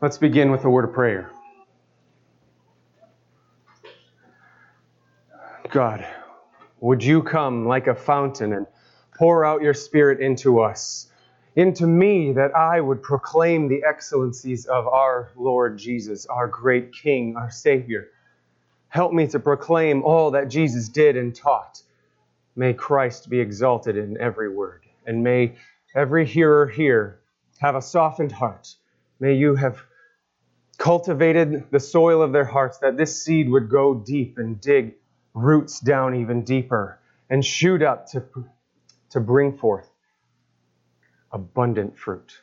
Let's begin with a word of prayer. God, would you come like a fountain and pour out your Spirit into us, into me, that I would proclaim the excellencies of our Lord Jesus, our great King, our Savior. Help me to proclaim all that Jesus did and taught. May Christ be exalted in every word, and may every hearer here have a softened heart. May you have cultivated the soil of their hearts that this seed would go deep and dig roots down even deeper and shoot up to, to bring forth abundant fruit,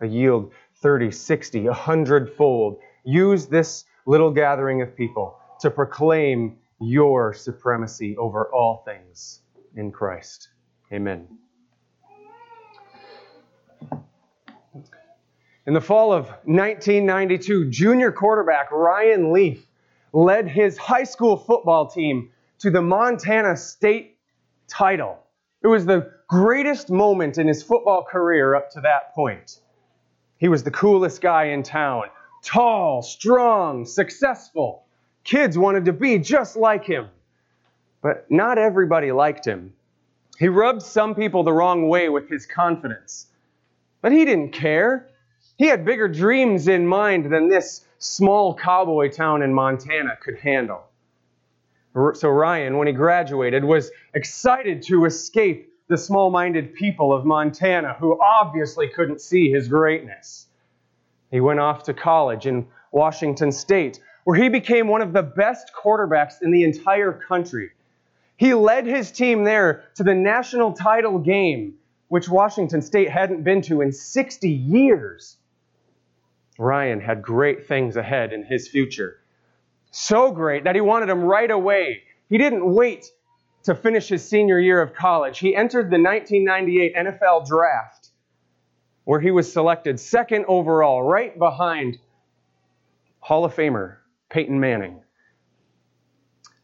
a yield 30, 60, 100 fold. Use this little gathering of people to proclaim your supremacy over all things in Christ. Amen. In the fall of 1992, junior quarterback Ryan Leaf led his high school football team to the Montana State title. It was the greatest moment in his football career up to that point. He was the coolest guy in town tall, strong, successful. Kids wanted to be just like him. But not everybody liked him. He rubbed some people the wrong way with his confidence. But he didn't care. He had bigger dreams in mind than this small cowboy town in Montana could handle. So Ryan, when he graduated, was excited to escape the small minded people of Montana who obviously couldn't see his greatness. He went off to college in Washington State, where he became one of the best quarterbacks in the entire country. He led his team there to the national title game, which Washington State hadn't been to in 60 years. Ryan had great things ahead in his future. So great that he wanted them right away. He didn't wait to finish his senior year of college. He entered the 1998 NFL draft, where he was selected second overall, right behind Hall of Famer Peyton Manning.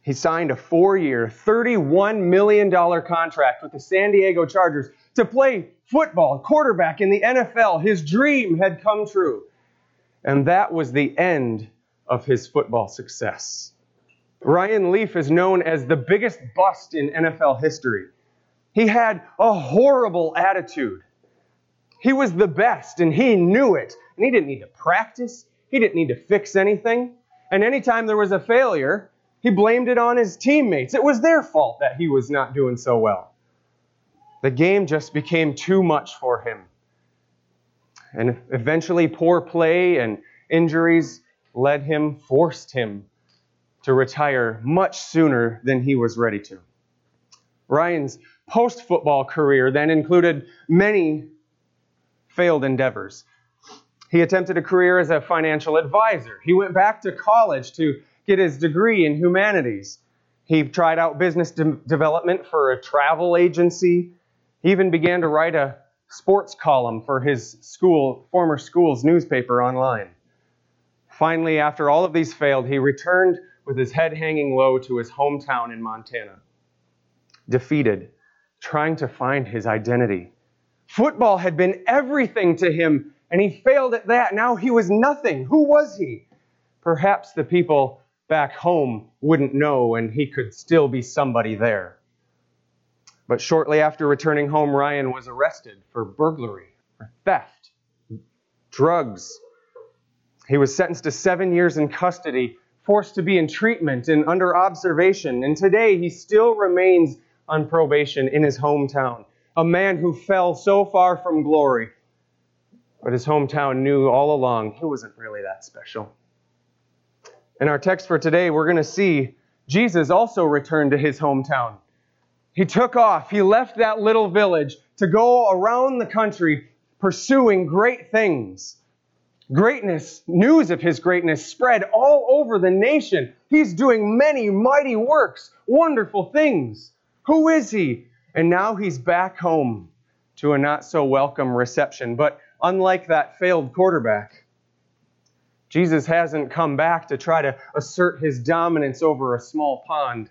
He signed a four year, $31 million contract with the San Diego Chargers to play football, quarterback in the NFL. His dream had come true. And that was the end of his football success. Ryan Leaf is known as the biggest bust in NFL history. He had a horrible attitude. He was the best, and he knew it. And he didn't need to practice, he didn't need to fix anything. And anytime there was a failure, he blamed it on his teammates. It was their fault that he was not doing so well. The game just became too much for him. And eventually, poor play and injuries led him, forced him to retire much sooner than he was ready to. Ryan's post football career then included many failed endeavors. He attempted a career as a financial advisor. He went back to college to get his degree in humanities. He tried out business de- development for a travel agency. He even began to write a sports column for his school, former school's newspaper online. Finally, after all of these failed, he returned with his head hanging low to his hometown in Montana. Defeated, trying to find his identity. Football had been everything to him, and he failed at that. Now he was nothing. Who was he? Perhaps the people back home wouldn't know, and he could still be somebody there. But shortly after returning home, Ryan was arrested for burglary, for theft, drugs. He was sentenced to seven years in custody, forced to be in treatment and under observation, and today he still remains on probation in his hometown. A man who fell so far from glory, but his hometown knew all along he wasn't really that special. In our text for today, we're going to see Jesus also returned to his hometown. He took off. He left that little village to go around the country pursuing great things. Greatness, news of his greatness spread all over the nation. He's doing many mighty works, wonderful things. Who is he? And now he's back home to a not so welcome reception. But unlike that failed quarterback, Jesus hasn't come back to try to assert his dominance over a small pond.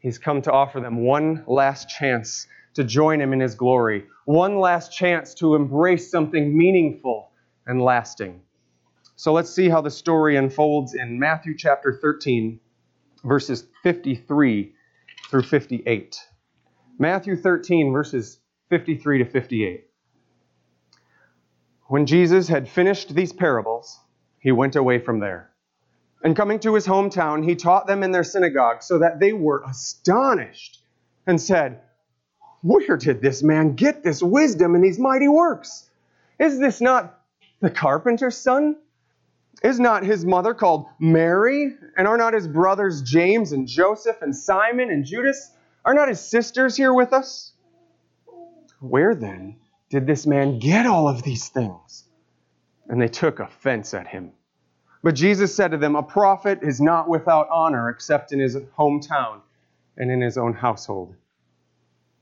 He's come to offer them one last chance to join him in his glory, one last chance to embrace something meaningful and lasting. So let's see how the story unfolds in Matthew chapter 13, verses 53 through 58. Matthew 13, verses 53 to 58. When Jesus had finished these parables, he went away from there. And coming to his hometown, he taught them in their synagogue, so that they were astonished and said, Where did this man get this wisdom and these mighty works? Is this not the carpenter's son? Is not his mother called Mary? And are not his brothers James and Joseph and Simon and Judas? Are not his sisters here with us? Where then did this man get all of these things? And they took offense at him. But Jesus said to them, A prophet is not without honor except in his hometown and in his own household.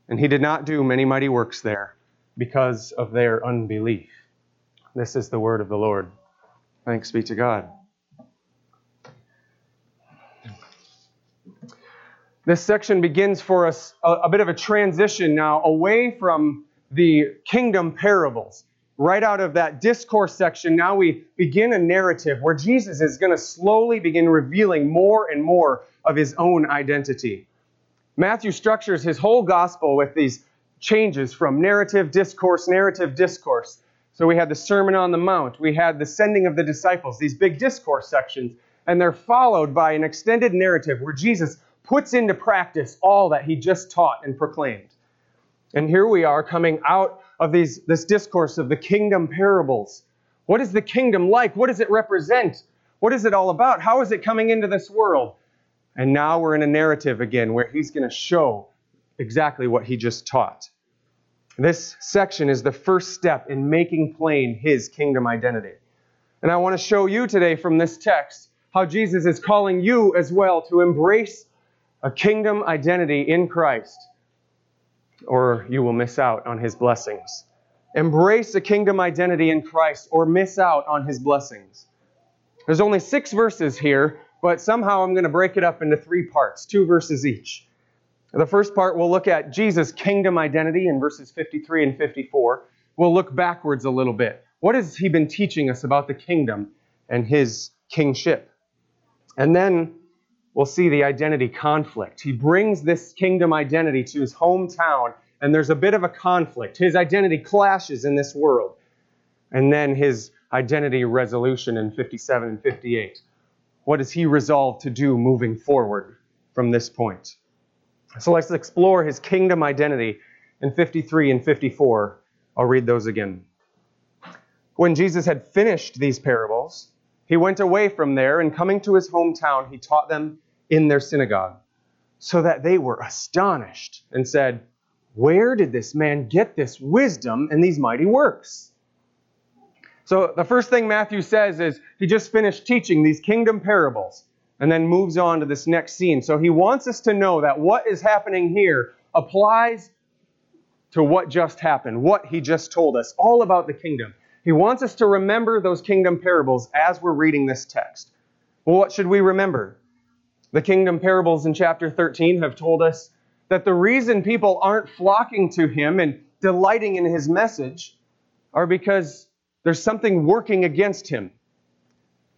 And he did not do many mighty works there because of their unbelief. This is the word of the Lord. Thanks be to God. This section begins for us a, a, bit of a transition now away from the kingdom parables. Right out of that discourse section, now we begin a narrative where Jesus is going to slowly begin revealing more and more of his own identity. Matthew structures his whole gospel with these changes from narrative, discourse, narrative, discourse. So we had the Sermon on the Mount, we had the sending of the disciples, these big discourse sections, and they're followed by an extended narrative where Jesus puts into practice all that he just taught and proclaimed. And here we are coming out of these, this discourse of the kingdom parables. What is the kingdom like? What does it represent? What is it all about? How is it coming into this world? And now we're in a narrative again where he's going to show exactly what he just taught. This section is the first step in making plain his kingdom identity. And I want to show you today from this text how Jesus is calling you as well to embrace a kingdom identity in Christ, or you will miss out on his blessings. Embrace a kingdom identity in Christ, or miss out on his blessings. There's only six verses here, but somehow I'm going to break it up into three parts, two verses each. The first part, we'll look at Jesus' kingdom identity in verses 53 and 54. We'll look backwards a little bit. What has he been teaching us about the kingdom and his kingship? And then we'll see the identity conflict. He brings this kingdom identity to his hometown, and there's a bit of a conflict. His identity clashes in this world. And then his identity resolution in 57 and 58. What does he resolve to do moving forward from this point? So let's explore his kingdom identity in 53 and 54. I'll read those again. When Jesus had finished these parables, he went away from there, and coming to his hometown, he taught them in their synagogue, so that they were astonished and said, Where did this man get this wisdom and these mighty works? So the first thing Matthew says is he just finished teaching these kingdom parables and then moves on to this next scene. So he wants us to know that what is happening here applies to what just happened, what he just told us, all about the kingdom. He wants us to remember those kingdom parables as we're reading this text. Well, what should we remember? The kingdom parables in chapter 13 have told us that the reason people aren't flocking to him and delighting in his message are because there's something working against him.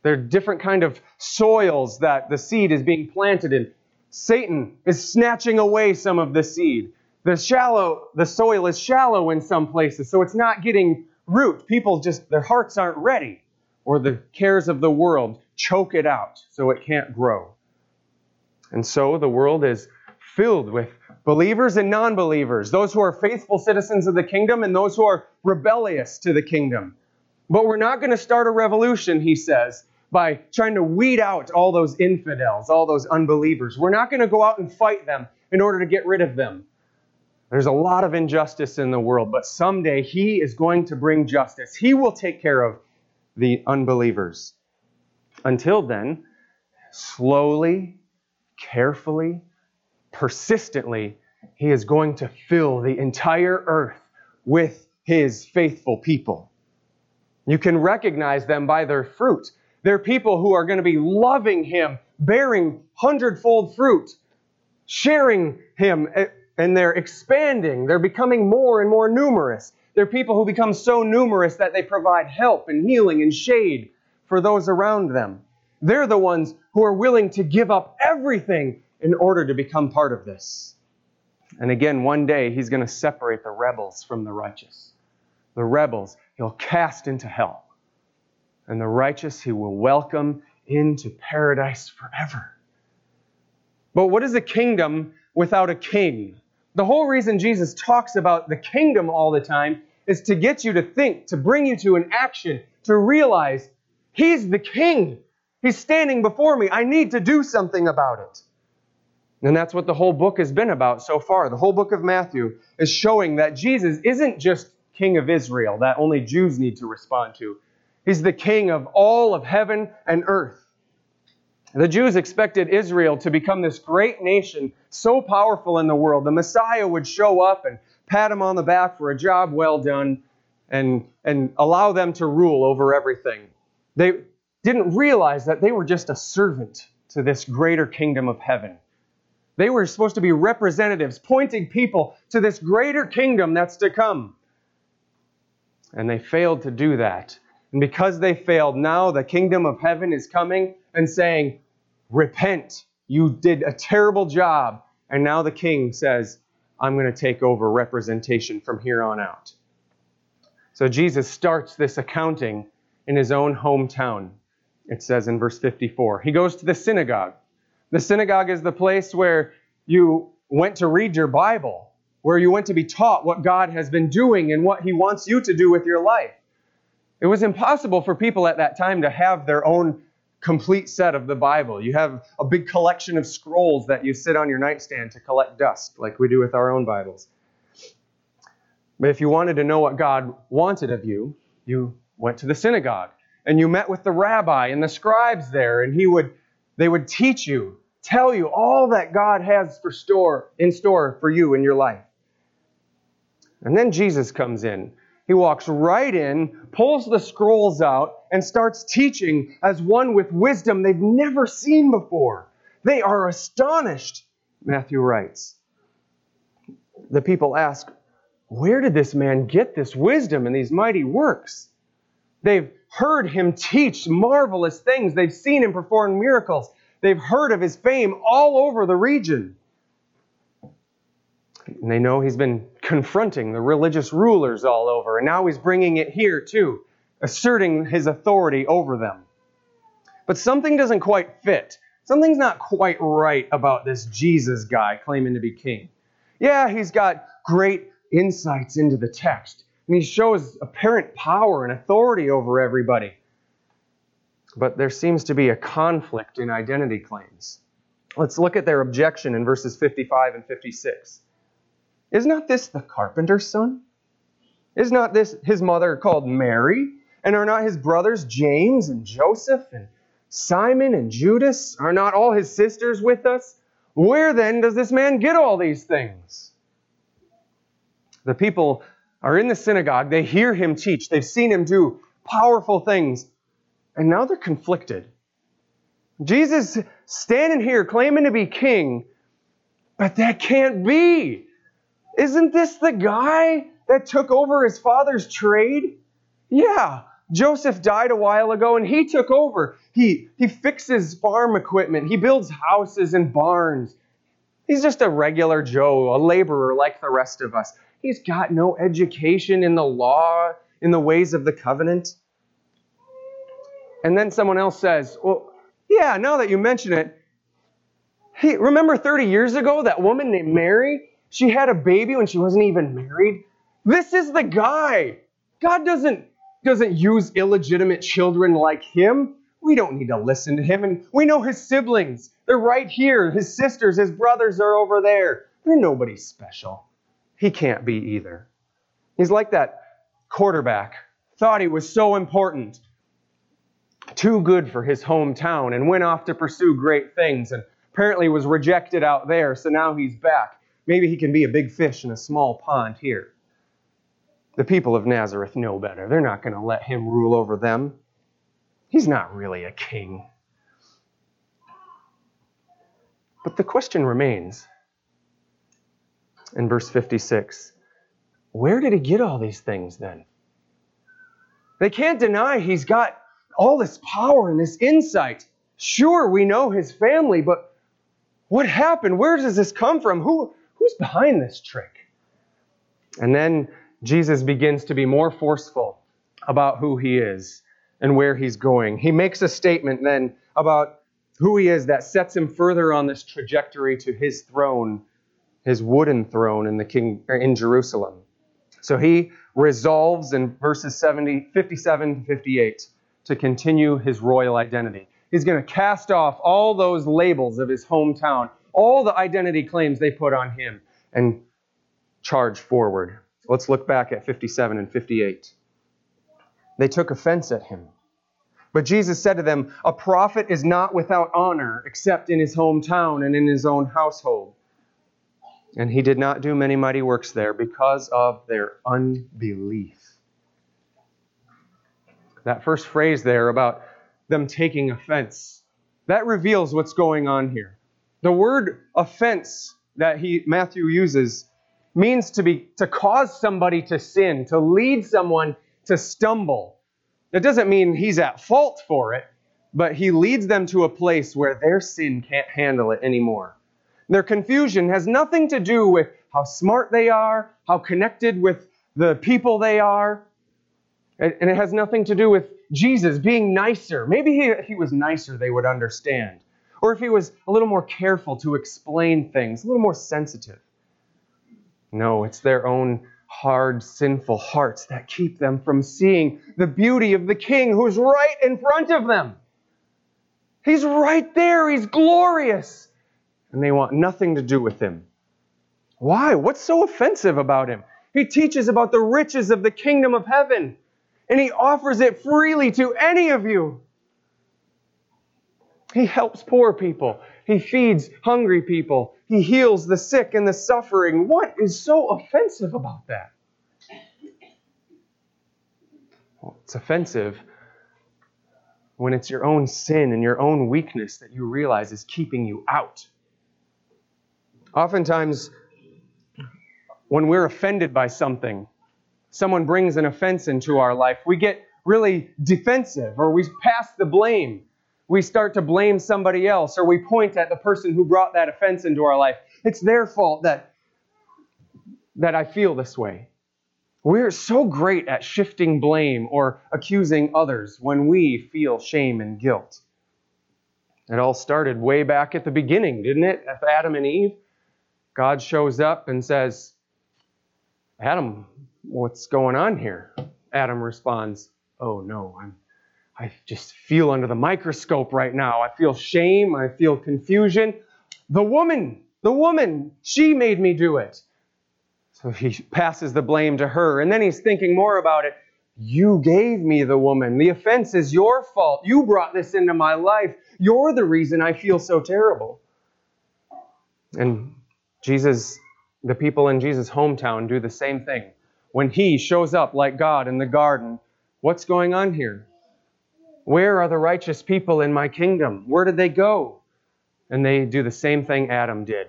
There are different kind of soils that the seed is being planted in. Satan is snatching away some of the seed. The shallow, the soil is shallow in some places, so it's not getting root. People just their hearts aren't ready, or the cares of the world choke it out so it can't grow. And so the world is filled with believers and non believers, those who are faithful citizens of the kingdom and those who are rebellious to the kingdom. But we're not going to start a revolution, he says, by trying to weed out all those infidels, all those unbelievers. We're not going to go out and fight them in order to get rid of them. There's a lot of injustice in the world, but someday He is going to bring justice. He will take care of the unbelievers. Until then, slowly, carefully, persistently, He is going to fill the entire earth with His faithful people. You can recognize them by their fruit. They're people who are going to be loving Him, bearing hundredfold fruit, sharing Him, eh, and they're expanding. They're becoming more and more numerous. They're people who become so numerous that they provide help and healing and shade for those around them. They're the ones who are willing to give up everything in order to become part of this. And again, one day he's going to separate the rebels from the righteous. The rebels he'll cast into hell. And the righteous he will welcome into paradise forever. But what is a kingdom without a king? The whole reason Jesus talks about the kingdom all the time is to get you to think, to bring you to an action, to realize he's the king. He's standing before me. I need to do something about it. And that's what the whole book has been about so far. The whole book of Matthew is showing that Jesus isn't just king of Israel that only Jews need to respond to. He's the king of all of heaven and earth. The Jews expected Israel to become this great nation, so powerful in the world. The Messiah would show up and pat him on the back for a job well done and, and allow them to rule over everything. They didn't realize that they were just a servant to this greater kingdom of heaven. They were supposed to be representatives, pointing people to this greater kingdom that's to come. And they failed to do that. And because they failed, now the kingdom of heaven is coming and saying, Repent. You did a terrible job. And now the king says, I'm going to take over representation from here on out. So Jesus starts this accounting in his own hometown. It says in verse 54. He goes to the synagogue. The synagogue is the place where you went to read your Bible, where you went to be taught what God has been doing and what He wants you to do with your life. It was impossible for people at that time to have their own complete set of the Bible. You have a big collection of scrolls that you sit on your nightstand to collect dust, like we do with our own Bibles. But if you wanted to know what God wanted of you, you went to the synagogue and you met with the rabbi and the scribes there, and he would they would teach you, tell you all that God has for store in store for you in your life. And then Jesus comes in. He walks right in, pulls the scrolls out, and starts teaching as one with wisdom they've never seen before. They are astonished, Matthew writes. The people ask, Where did this man get this wisdom and these mighty works? They've heard him teach marvelous things. They've seen him perform miracles. They've heard of his fame all over the region. And they know he's been confronting the religious rulers all over, and now he's bringing it here too, asserting his authority over them. But something doesn't quite fit. Something's not quite right about this Jesus guy claiming to be king. Yeah, he's got great insights into the text and he shows apparent power and authority over everybody. But there seems to be a conflict in identity claims. Let's look at their objection in verses 55 and 56. Is not this the carpenter's son? Is not this his mother called Mary? And are not his brothers James and Joseph and Simon and Judas? Are not all his sisters with us? Where then does this man get all these things? The people are in the synagogue. They hear him teach, they've seen him do powerful things, and now they're conflicted. Jesus standing here claiming to be king, but that can't be. Isn't this the guy that took over his father's trade? Yeah, Joseph died a while ago and he took over. He, he fixes farm equipment, he builds houses and barns. He's just a regular Joe, a laborer like the rest of us. He's got no education in the law, in the ways of the covenant. And then someone else says, Well, yeah, now that you mention it, hey, remember 30 years ago that woman named Mary? She had a baby when she wasn't even married. This is the guy. God doesn't, doesn't use illegitimate children like him. We don't need to listen to him. And we know his siblings. They're right here. His sisters, his brothers are over there. They're nobody special. He can't be either. He's like that quarterback, thought he was so important, too good for his hometown, and went off to pursue great things, and apparently was rejected out there, so now he's back. Maybe he can be a big fish in a small pond here. The people of Nazareth know better. They're not going to let him rule over them. He's not really a king. But the question remains in verse 56. Where did he get all these things then? They can't deny he's got all this power and this insight. Sure, we know his family, but what happened? Where does this come from? Who, who's behind this trick? And then Jesus begins to be more forceful about who he is and where he's going. He makes a statement then about who he is that sets him further on this trajectory to his throne, his wooden throne in the king in Jerusalem. So he resolves in verses 70, 57 to 58 to continue his royal identity. He's going to cast off all those labels of his hometown, all the identity claims they put on him, and charge forward. Let's look back at 57 and 58. They took offense at him. But Jesus said to them, A prophet is not without honor except in his hometown and in his own household. And he did not do many mighty works there because of their unbelief. That first phrase there about them taking offense, that reveals what's going on here. The word offense that he Matthew uses means to be to cause somebody to sin, to lead someone to stumble. That doesn't mean he's at fault for it, but he leads them to a place where their sin can't handle it anymore. Their confusion has nothing to do with how smart they are, how connected with the people they are, and it has nothing to do with Jesus being nicer. Maybe if he was nicer, they would understand. Or if he was a little more careful to explain things, a little more sensitive. No, it's their own hard, sinful hearts that keep them from seeing the beauty of the King who's right in front of them. He's right there, he's glorious. And they want nothing to do with him. Why? What's so offensive about him? He teaches about the riches of the kingdom of heaven, and he offers it freely to any of you. He helps poor people. He feeds hungry people. He heals the sick and the suffering. What is so offensive about that? Well, it's offensive when it's your own sin and your own weakness that you realize is keeping you out. Oftentimes, when we're offended by something, someone brings an offense into our life, we get really defensive or we pass the blame we start to blame somebody else or we point at the person who brought that offense into our life. It's their fault that, that I feel this way. We're so great at shifting blame or accusing others when we feel shame and guilt. It all started way back at the beginning, didn't it? Adam and Eve. God shows up and says, Adam, what's going on here? Adam responds, Oh no, I'm I just feel under the microscope right now. I feel shame. I feel confusion. The woman, the woman, she made me do it. So he passes the blame to her. And then he's thinking more about it. You gave me the woman. The offense is your fault. You brought this into my life. You're the reason I feel so terrible. And Jesus, the people in Jesus' hometown do the same thing. When he shows up like God in the garden, what's going on here? Where are the righteous people in my kingdom? Where did they go? And they do the same thing Adam did.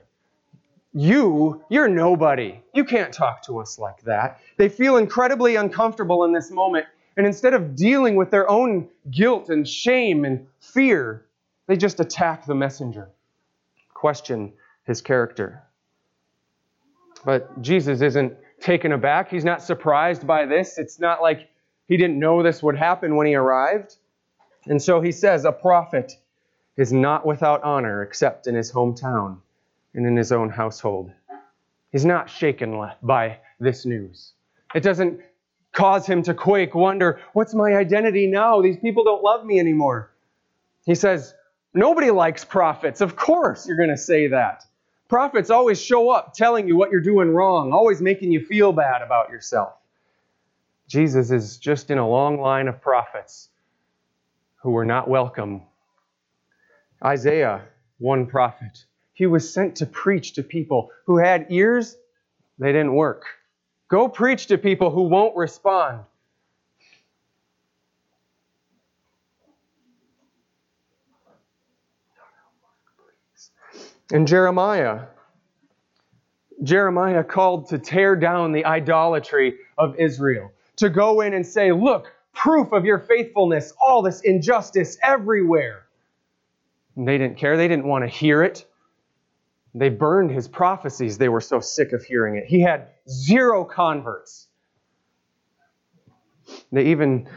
You, you're nobody. You can't talk to us like that. They feel incredibly uncomfortable in this moment. And instead of dealing with their own guilt and shame and fear, they just attack the messenger, question his character. But Jesus isn't taken aback. He's not surprised by this. It's not like he didn't know this would happen when he arrived. And so he says, A prophet is not without honor except in his hometown and in his own household. He's not shaken by this news. It doesn't cause him to quake, wonder, What's my identity now? These people don't love me anymore. He says, Nobody likes prophets. Of course, you're going to say that. Prophets always show up telling you what you're doing wrong, always making you feel bad about yourself. Jesus is just in a long line of prophets who were not welcome. Isaiah, one prophet, he was sent to preach to people who had ears, they didn't work. Go preach to people who won't respond. And Jeremiah, Jeremiah called to tear down the idolatry of Israel, to go in and say, Look, proof of your faithfulness, all this injustice everywhere. And they didn't care. They didn't want to hear it. They burned his prophecies. They were so sick of hearing it. He had zero converts. They even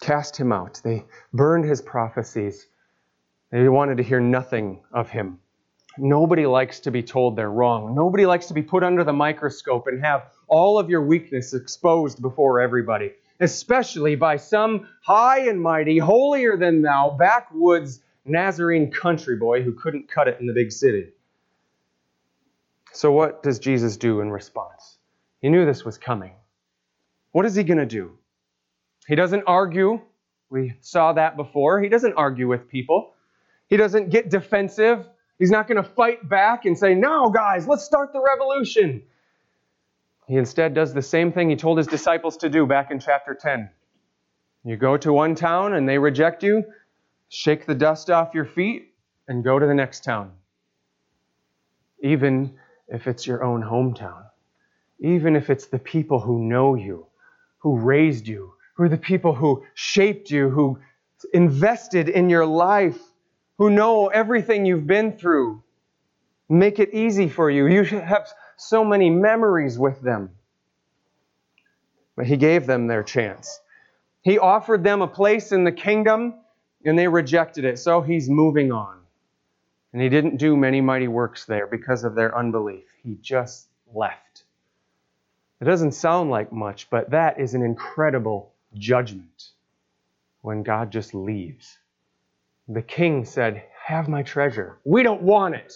cast him out. They burned his prophecies. They wanted to hear nothing of him. Nobody likes to be told they're wrong. Nobody likes to be put under the microscope and have all of your weakness exposed before everybody, especially by some high and mighty, holier than thou, backwoods Nazarene country boy who couldn't cut it in the big city. So, what does Jesus do in response? He knew this was coming. What is he going to do? He doesn't argue. We saw that before. He doesn't argue with people. He doesn't get defensive. He's not going to fight back and say, No, guys, let's start the revolution. He instead does the same thing he told his disciples to do back in chapter 10. You go to one town and they reject you, shake the dust off your feet, and go to the next town. Even if it's your own hometown. Even if it's the people who know you, who raised you, who are the people who shaped you, who invested in your life, who know everything you've been through. Make it easy for you. You have so many memories with them. But he gave them their chance. He offered them a place in the kingdom, and they rejected it. So he's moving on. And he didn't do many mighty works there because of their unbelief. He just left. It doesn't sound like much, but that is an incredible judgment when God just leaves. The king said, Have my treasure. We don't want it.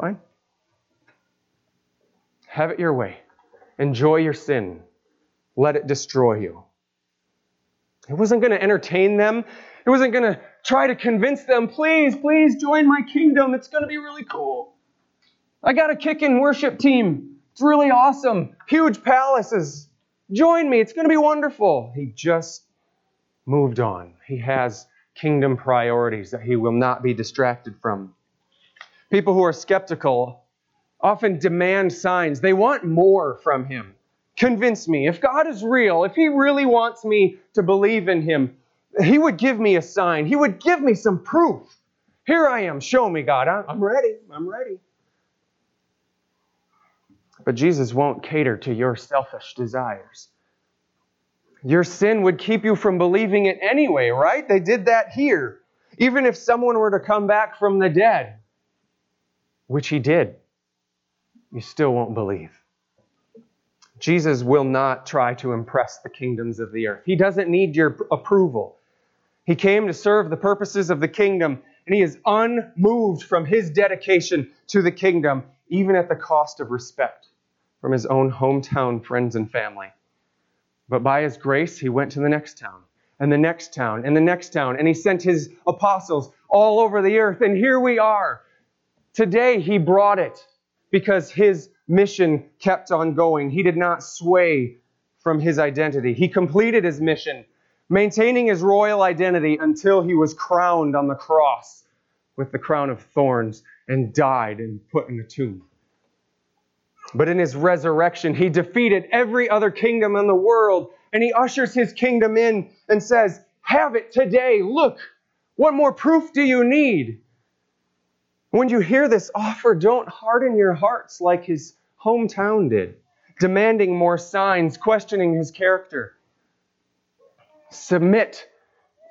Fine. Have it your way. Enjoy your sin. Let it destroy you. He wasn't going to entertain them. He wasn't going to try to convince them, please, please join my kingdom. It's going to be really cool. I got a kick in worship team. It's really awesome. Huge palaces. Join me. It's going to be wonderful. He just moved on. He has kingdom priorities that he will not be distracted from. People who are skeptical often demand signs. They want more from him. Convince me. If God is real, if he really wants me to believe in him, he would give me a sign. He would give me some proof. Here I am. Show me, God. I'm ready. I'm ready. But Jesus won't cater to your selfish desires. Your sin would keep you from believing it anyway, right? They did that here. Even if someone were to come back from the dead, which he did you still won't believe. Jesus will not try to impress the kingdoms of the earth. He doesn't need your approval. He came to serve the purposes of the kingdom, and he is unmoved from his dedication to the kingdom, even at the cost of respect from his own hometown friends and family. But by his grace, he went to the next town, and the next town, and the next town, and he sent his apostles all over the earth, and here we are. Today, he brought it because his mission kept on going. He did not sway from his identity. He completed his mission, maintaining his royal identity until he was crowned on the cross with the crown of thorns and died and put in a tomb. But in his resurrection, he defeated every other kingdom in the world and he ushers his kingdom in and says, Have it today. Look, what more proof do you need? When you hear this offer, don't harden your hearts like his hometown did, demanding more signs, questioning his character. Submit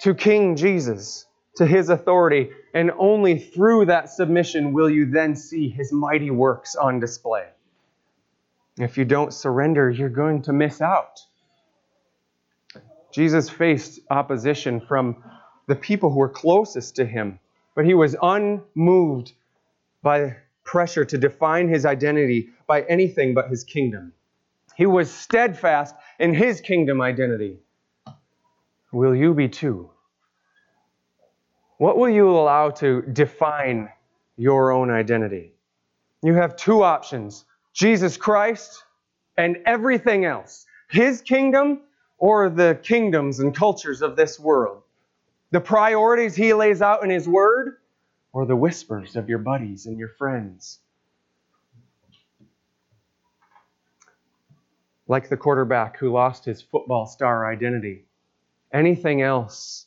to King Jesus, to his authority, and only through that submission will you then see his mighty works on display. If you don't surrender, you're going to miss out. Jesus faced opposition from the people who were closest to him but he was unmoved by pressure to define his identity by anything but his kingdom. He was steadfast in his kingdom identity. Will you be too? What will you allow to define your own identity? You have two options Jesus Christ and everything else, his kingdom or the kingdoms and cultures of this world the priorities he lays out in his word, or the whispers of your buddies and your friends? like the quarterback who lost his football star identity. Anything else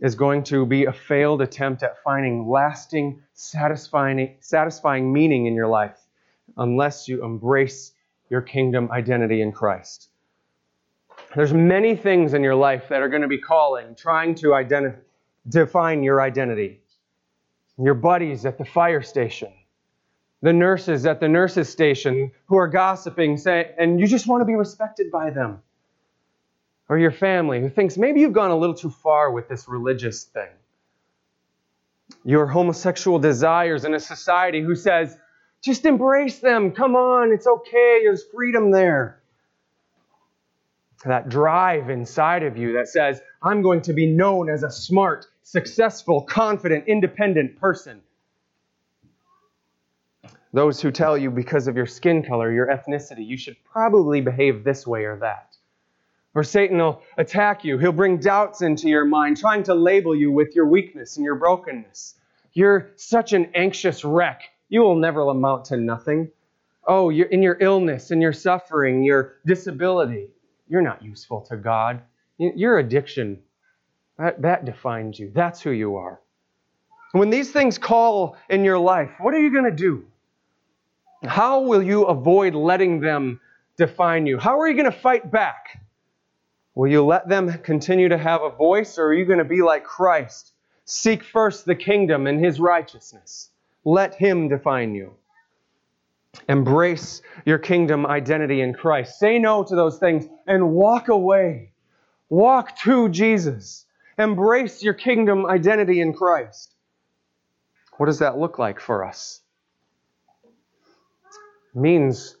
is going to be a failed attempt at finding lasting, satisfying, satisfying meaning in your life unless you embrace your kingdom identity in Christ. There's many things in your life that are going to be calling, trying to define your identity. Your buddies at the fire station, the nurses at the nurses station who are gossiping, say, and you just want to be respected by them. Or your family who thinks maybe you've gone a little too far with this religious thing. Your homosexual desires in a society who says, just embrace them. Come on, it's okay. There's freedom there. That drive inside of you that says, I'm going to be known as a smart, successful, confident, independent person. Those who tell you because of your skin color, your ethnicity, you should probably behave this way or that. Or Satan will attack you. He'll bring doubts into your mind, trying to label you with your weakness and your brokenness. You're such an anxious wreck you will never amount to nothing. Oh, you're in your illness and your suffering, your disability, you're not useful to God. Your addiction, that, that defines you. That's who you are. When these things call in your life, what are you going to do? How will you avoid letting them define you? How are you going to fight back? Will you let them continue to have a voice, or are you going to be like Christ? Seek first the kingdom and his righteousness. Let Him define you. Embrace your kingdom identity in Christ. Say no to those things and walk away. Walk to Jesus. Embrace your kingdom identity in Christ. What does that look like for us? It means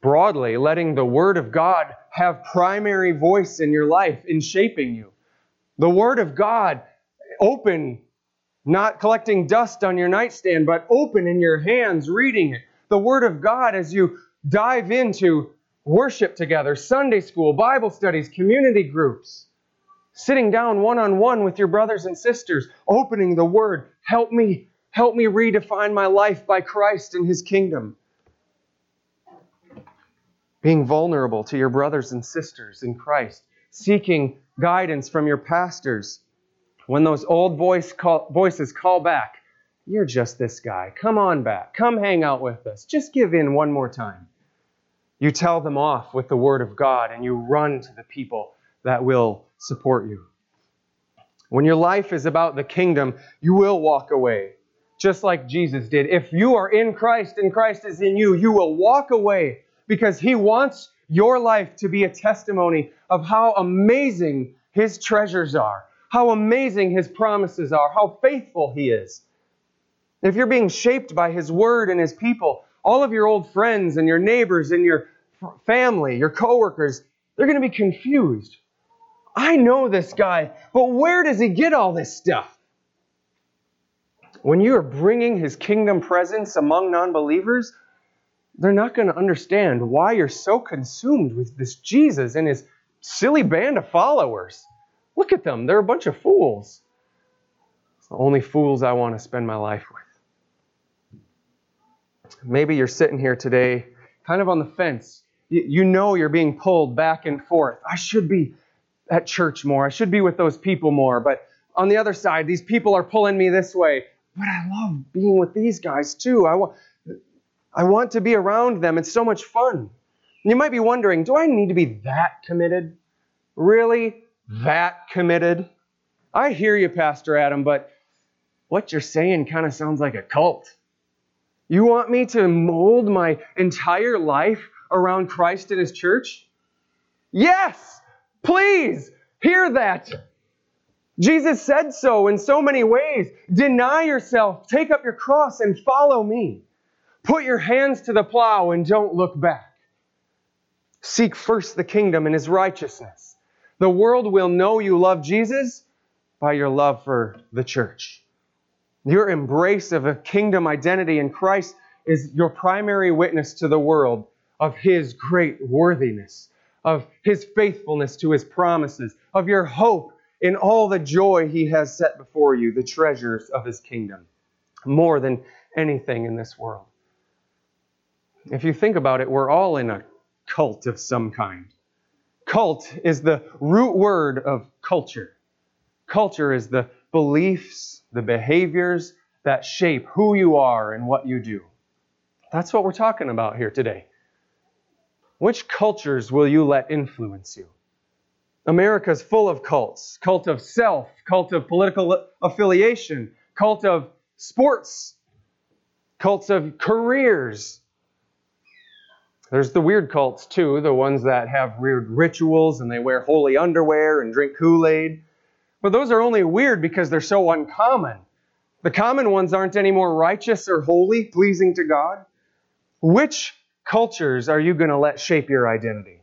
broadly letting the Word of God have primary voice in your life in shaping you. The Word of God open not collecting dust on your nightstand, but open in your hands, reading it. The Word of God as you dive into worship together, Sunday school, Bible studies, community groups, sitting down one on one with your brothers and sisters, opening the Word. Help me, help me redefine my life by Christ and His kingdom. Being vulnerable to your brothers and sisters in Christ, seeking guidance from your pastors when those old voice call, voices call back, you're just this guy. Come on back. Come hang out with us. Just give in one more time. You tell them off with the word of God and you run to the people that will support you. When your life is about the kingdom, you will walk away, just like Jesus did. If you are in Christ and Christ is in you, you will walk away because He wants your life to be a testimony of how amazing His treasures are, how amazing His promises are, how faithful He is. If you're being shaped by His Word and His people, all of your old friends and your neighbors and your family, your coworkers, they're going to be confused. I know this guy, but where does he get all this stuff? When you are bringing his kingdom presence among non believers, they're not going to understand why you're so consumed with this Jesus and his silly band of followers. Look at them. They're a bunch of fools. It's the only fools I want to spend my life with. Maybe you're sitting here today kind of on the fence. You know you're being pulled back and forth. I should be at church more. I should be with those people more. But on the other side, these people are pulling me this way. But I love being with these guys too. I want, I want to be around them. It's so much fun. You might be wondering do I need to be that committed? Really? That committed. I hear you, Pastor Adam, but what you're saying kind of sounds like a cult. You want me to mold my entire life around Christ and His church? Yes, please hear that. Jesus said so in so many ways. Deny yourself, take up your cross, and follow me. Put your hands to the plow and don't look back. Seek first the kingdom and His righteousness the world will know you love Jesus by your love for the church. Your embrace of a kingdom identity in Christ is your primary witness to the world of His great worthiness, of His faithfulness to His promises, of your hope in all the joy He has set before you, the treasures of His kingdom, more than anything in this world. If you think about it, we're all in a cult of some kind. Cult is the root word of culture. Culture is the beliefs, the behaviors that shape who you are and what you do. That's what we're talking about here today. Which cultures will you let influence you? America's full of cults cult of self, cult of political affiliation, cult of sports, cults of careers. There's the weird cults too, the ones that have weird rituals and they wear holy underwear and drink Kool Aid. But those are only weird because they're so uncommon. The common ones aren't any more righteous or holy, pleasing to God. Which cultures are you going to let shape your identity?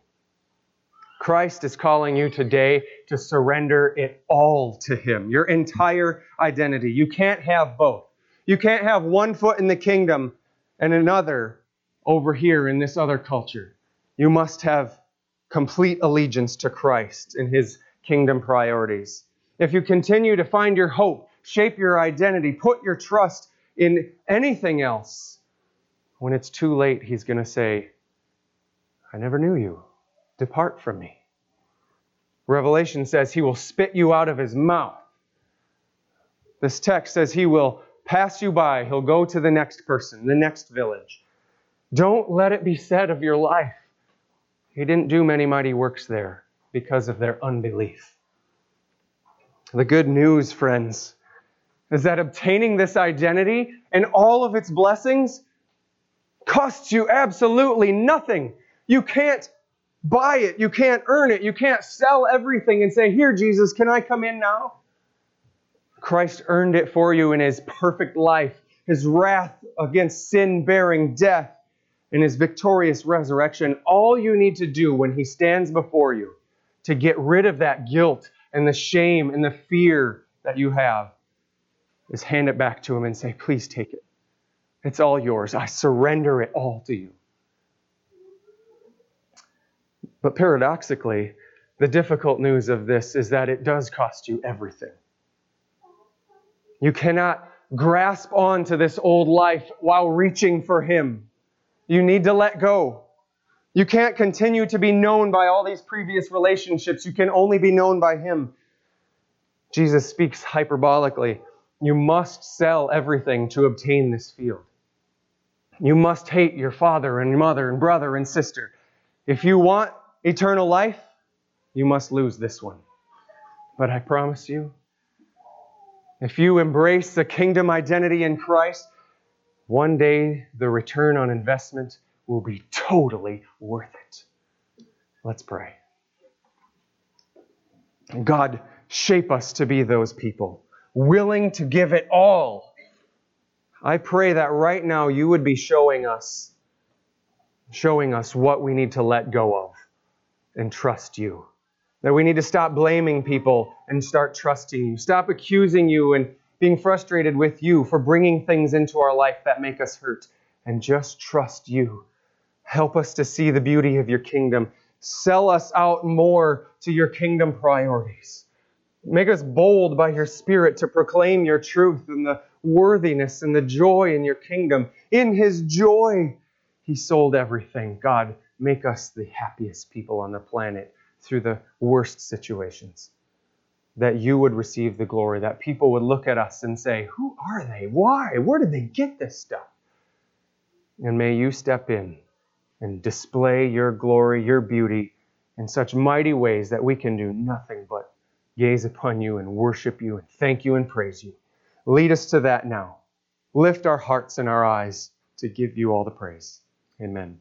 Christ is calling you today to surrender it all to Him, your entire identity. You can't have both. You can't have one foot in the kingdom and another over here in this other culture. You must have complete allegiance to Christ and His kingdom priorities. If you continue to find your hope, shape your identity, put your trust in anything else, when it's too late, He's going to say, I never knew you. Depart from me. Revelation says he will spit you out of his mouth. This text says he will pass you by. He'll go to the next person, the next village. Don't let it be said of your life, he didn't do many mighty works there because of their unbelief. The good news, friends, is that obtaining this identity and all of its blessings costs you absolutely nothing. You can't buy it. You can't earn it. You can't sell everything and say, Here, Jesus, can I come in now? Christ earned it for you in his perfect life, his wrath against sin bearing death, and his victorious resurrection. All you need to do when he stands before you to get rid of that guilt and the shame and the fear that you have is hand it back to him and say, Please take it. It's all yours. I surrender it all to you. But paradoxically, the difficult news of this is that it does cost you everything. You cannot grasp on to this old life while reaching for Him. You need to let go. You can't continue to be known by all these previous relationships. You can only be known by Him. Jesus speaks hyperbolically. You must sell everything to obtain this field. You must hate your father and mother and brother and sister. If you want eternal life, you must lose this one. But I promise you, if you embrace the kingdom identity in Christ, one day the return on investment will be totally worth it. Let's pray. God, shape us to be those people, willing to give it all. I pray that right now you would be showing us showing us what we need to let go of and trust you. That we need to stop blaming people and start trusting you. Stop accusing you and being frustrated with you for bringing things into our life that make us hurt and just trust you. Help us to see the beauty of your kingdom. Sell us out more to your kingdom priorities. Make us bold by your Spirit to proclaim your truth and the worthiness and the joy in your kingdom. In his joy, he sold everything. God, make us the happiest people on the planet through the worst situations. That you would receive the glory, that people would look at us and say, Who are they? Why? Where did they get this stuff? And may you step in and display your glory, your beauty in such mighty ways that we can do nothing but gaze upon you and worship you and thank you and praise you. Lead us to that now. Lift our hearts and our eyes to give you all the praise. Amen.